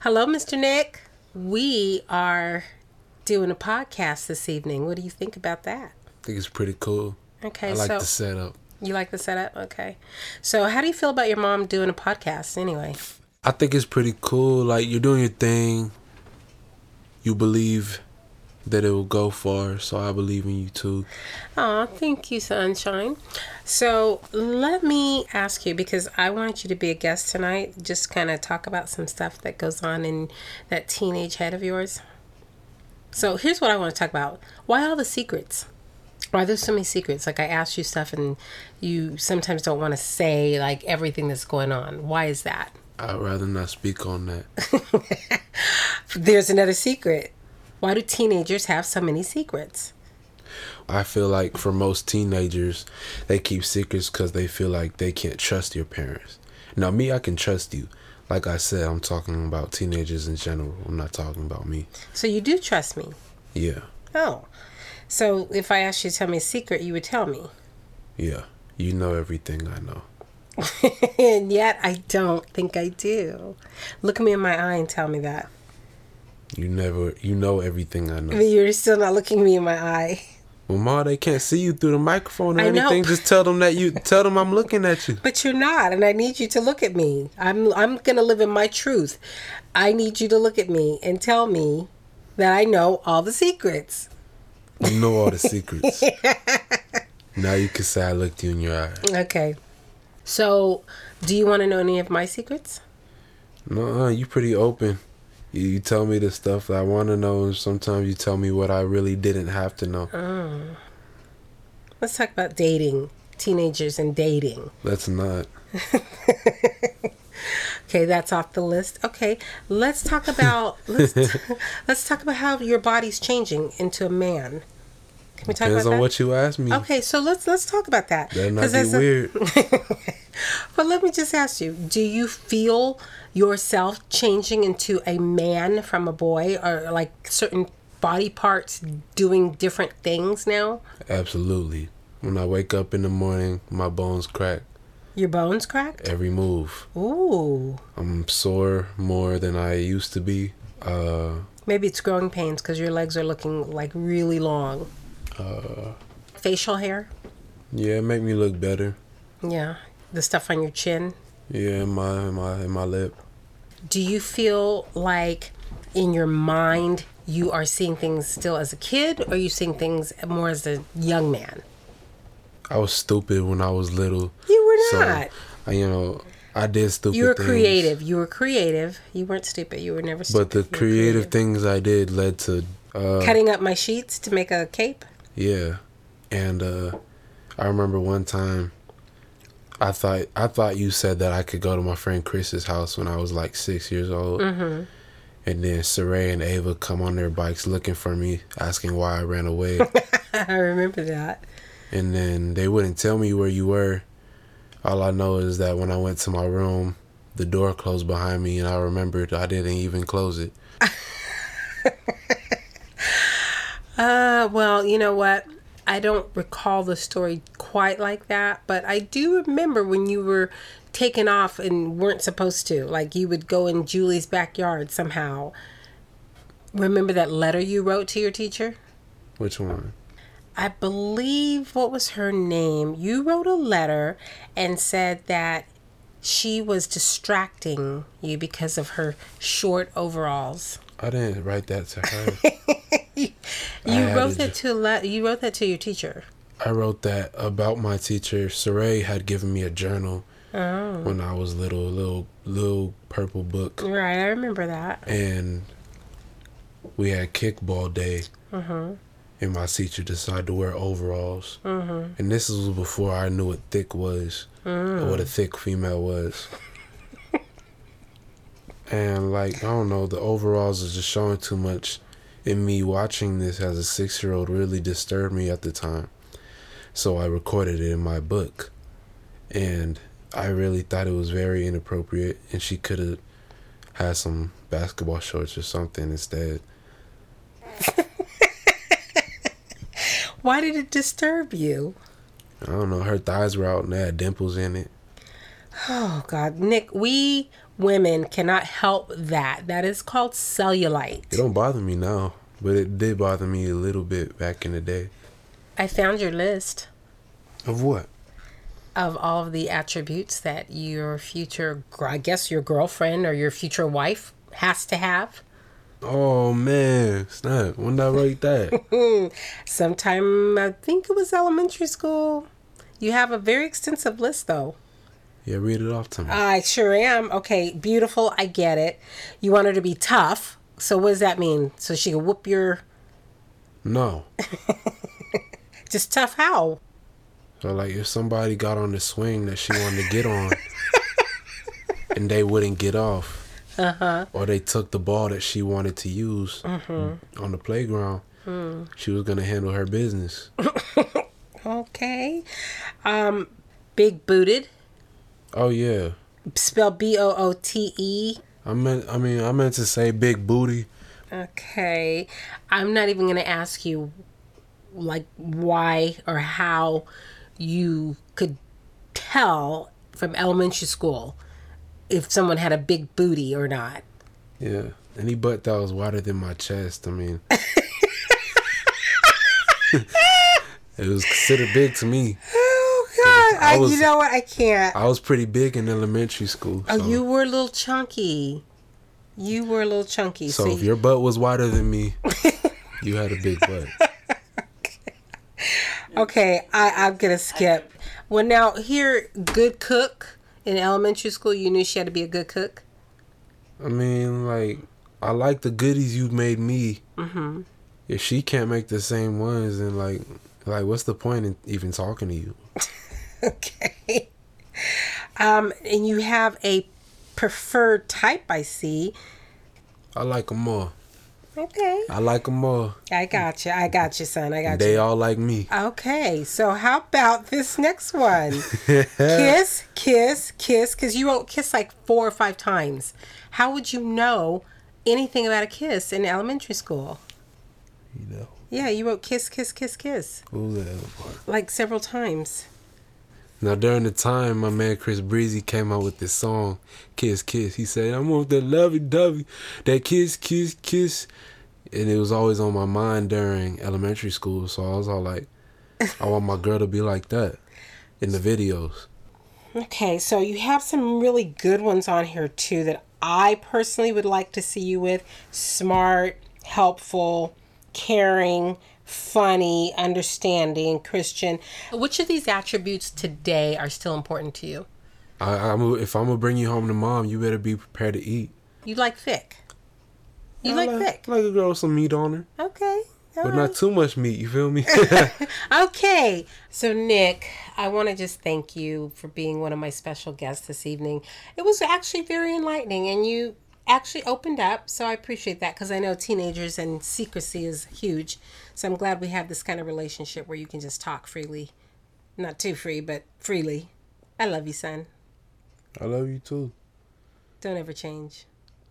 Hello, Mr. Nick. We are doing a podcast this evening. What do you think about that? I think it's pretty cool. Okay, I like so the setup. you like the setup? Okay. So, how do you feel about your mom doing a podcast anyway? I think it's pretty cool. Like you're doing your thing. You believe that it will go far, so I believe in you too. Oh, thank you, Sunshine. So, let me ask you because I wanted you to be a guest tonight, just kind of talk about some stuff that goes on in that teenage head of yours. So, here's what I want to talk about why all the secrets? Why there's so many secrets? Like, I asked you stuff and you sometimes don't want to say like everything that's going on. Why is that? I'd rather not speak on that. There's another secret. Why do teenagers have so many secrets? I feel like for most teenagers, they keep secrets because they feel like they can't trust your parents. Now, me, I can trust you. Like I said, I'm talking about teenagers in general. I'm not talking about me. So, you do trust me. Yeah, Oh. So, if I asked you to tell me a secret, you would tell me. yeah. You know everything I know. and yet, I don't think I do. Look me in my eye and tell me that. You never, you know everything I know. mean, you're still not looking me in my eye. Well, Ma, they can't see you through the microphone or I know. anything. Just tell them that you, tell them I'm looking at you. But you're not, and I need you to look at me. I'm I'm gonna live in my truth. I need you to look at me and tell me that I know all the secrets. You know all the secrets. now you can say I looked you in your eye. Okay. So, do you want to know any of my secrets? No, you pretty open. You, you tell me the stuff that I want to know, and sometimes you tell me what I really didn't have to know. Oh. Let's talk about dating, teenagers and dating. Let's not. Okay, that's off the list. Okay, let's talk about let's let's talk about how your body's changing into a man. Can we talk about it? Depends about on that? what you ask me. Okay, so let's let's talk about that. Not 'Cause be that's a- weird. But let me just ask you: Do you feel yourself changing into a man from a boy, or like certain body parts doing different things now? Absolutely. When I wake up in the morning, my bones crack. Your bones crack? Every move. Ooh, I'm sore more than I used to be. Uh, maybe it's growing pains because your legs are looking like really long. uh, Facial hair? yeah, it make me look better. Yeah, the stuff on your chin. Yeah, in my in my in my lip. Do you feel like in your mind you are seeing things still as a kid, or are you seeing things more as a young man? I was stupid when I was little. You were So, not. I, you know, I did stupid you were things. creative. You were creative. You weren't stupid. You were never stupid. But the were creative things I did led to uh Cutting up my sheets to make a cape. yeah. And uh I remember one time I thought I thought you said that I could go to my friend Chris's house when I was like 6 years old. Mm-hmm. And then Saray and Ava come on their bikes looking for me, asking why I ran away. I remember that. and then they wouldn't tell me where you were. All I know is that when I went to my room, the door closed behind me, and I remembered I didn't even close it. Uh, well, you know what? I don't recall the story quite like that, but I do remember when you were taken off and weren't supposed to. Like you would go in Julie's backyard somehow. Remember that letter you wrote to your teacher? Which one? I believe what was her name? You wrote a letter and said that she was distracting you because of her short overalls. I didn't write that to her. You wrote that to le- you wrote that to your teacher. I wrote that about my teacher. Saray had given me a journal Oh. when I was little, a little little purple book, Right, I remember that. and we had kickball day. Mm-hmm. And my teacher decided to wear overalls. Mm-hmm. And this was before I knew what thick was, or what a thick female was. and like I don't know, the overalls is just showing too much. And me watching this as a six year old really disturbed me at the time. So I recorded it in my book. And I really thought it was very inappropriate and she could have had some basketball shorts or something instead. Why did it disturb you? I don't know, her thighs were out and they had dimples in it. Oh God, Nick, we women cannot help that. That is called cellulite. It don't bother me now, but it did bother me a little bit back in the day. I found your list Of what? of all of the attributes that your future, I guess your girlfriend or your future wife has to have. Oh man, snap! When did I write that? Sometime I think it was elementary school. You have a very extensive list though. yeah, read it off to me. I sure am. Okay, beautiful. I get it. You want her to be tough. So what does that mean? So she can whoop your no. just tough how? So like, if somebody got on the swing that she wanted to get on, and they wouldn't get off, Uh-huh. or they took the ball that she wanted to use Mm-hmm. on the playground, she was gonna handle her business. Okay. Um big booted. Oh yeah, Spell B O O T E. I meant. I mean, I meant to say big booty. Okay. I'm not even going to ask you like why or how you could tell from elementary school if someone had a big booty or not. Yeah, any butt that was wider than my chest. I mean, it was considered big to me. Oh god, I I, was- you know what? I can't. I was pretty big in elementary school. Oh, you were a little chunky. You were a little chunky. So So, if your butt was wider than me, you had a big butt. Okay, I, I'm gonna skip. Well, now here, good cook in elementary school. You knew she had to be a good cook. I mean, like, I like the goodies you made me. Mm-hmm. If she can't make the same ones, then like, like, what's the point in even talking to you? Okay. Um, and you have a preferred type. I see. I like them all. Okay. I like them all. I got you. I got you, son. I got They you. They all like me. Okay, so how about this next one? kiss, kiss, kiss, because you wrote kiss like four or five times. How would you know anything about a kiss in elementary school? You know, Yeah, you wrote kiss, kiss, kiss, kiss who's the other part? like several times. Now during the time my man Chris Breezy came out with this song, Kiss Kiss, he said, I want that lovey dovey, that kiss, kiss, kiss. And it was always on my mind during elementary school. So I was all like, I want my girl to be like that in the videos. Okay, so you have some really good ones on here too that I personally would like to see you with. Smart, helpful, caring, funny, understanding, Christian. Which of these attributes today are still important to you? I, I'm, if I'm gonna bring you home to mom, you better be prepared to eat. You like thick. You I like thick. like a girl with some meat on her, Okay. all but right. not too much meat. You feel me? Okay. So, Nick, I want to just thank you for being one of my special guests this evening. It was actually very enlightening, and you actually opened up. So, I appreciate that because I know teenagers and secrecy is huge. So, I'm glad we have this kind of relationship where you can just talk freely. Not too free, but freely. I love you, son. I love you too. Don't ever change.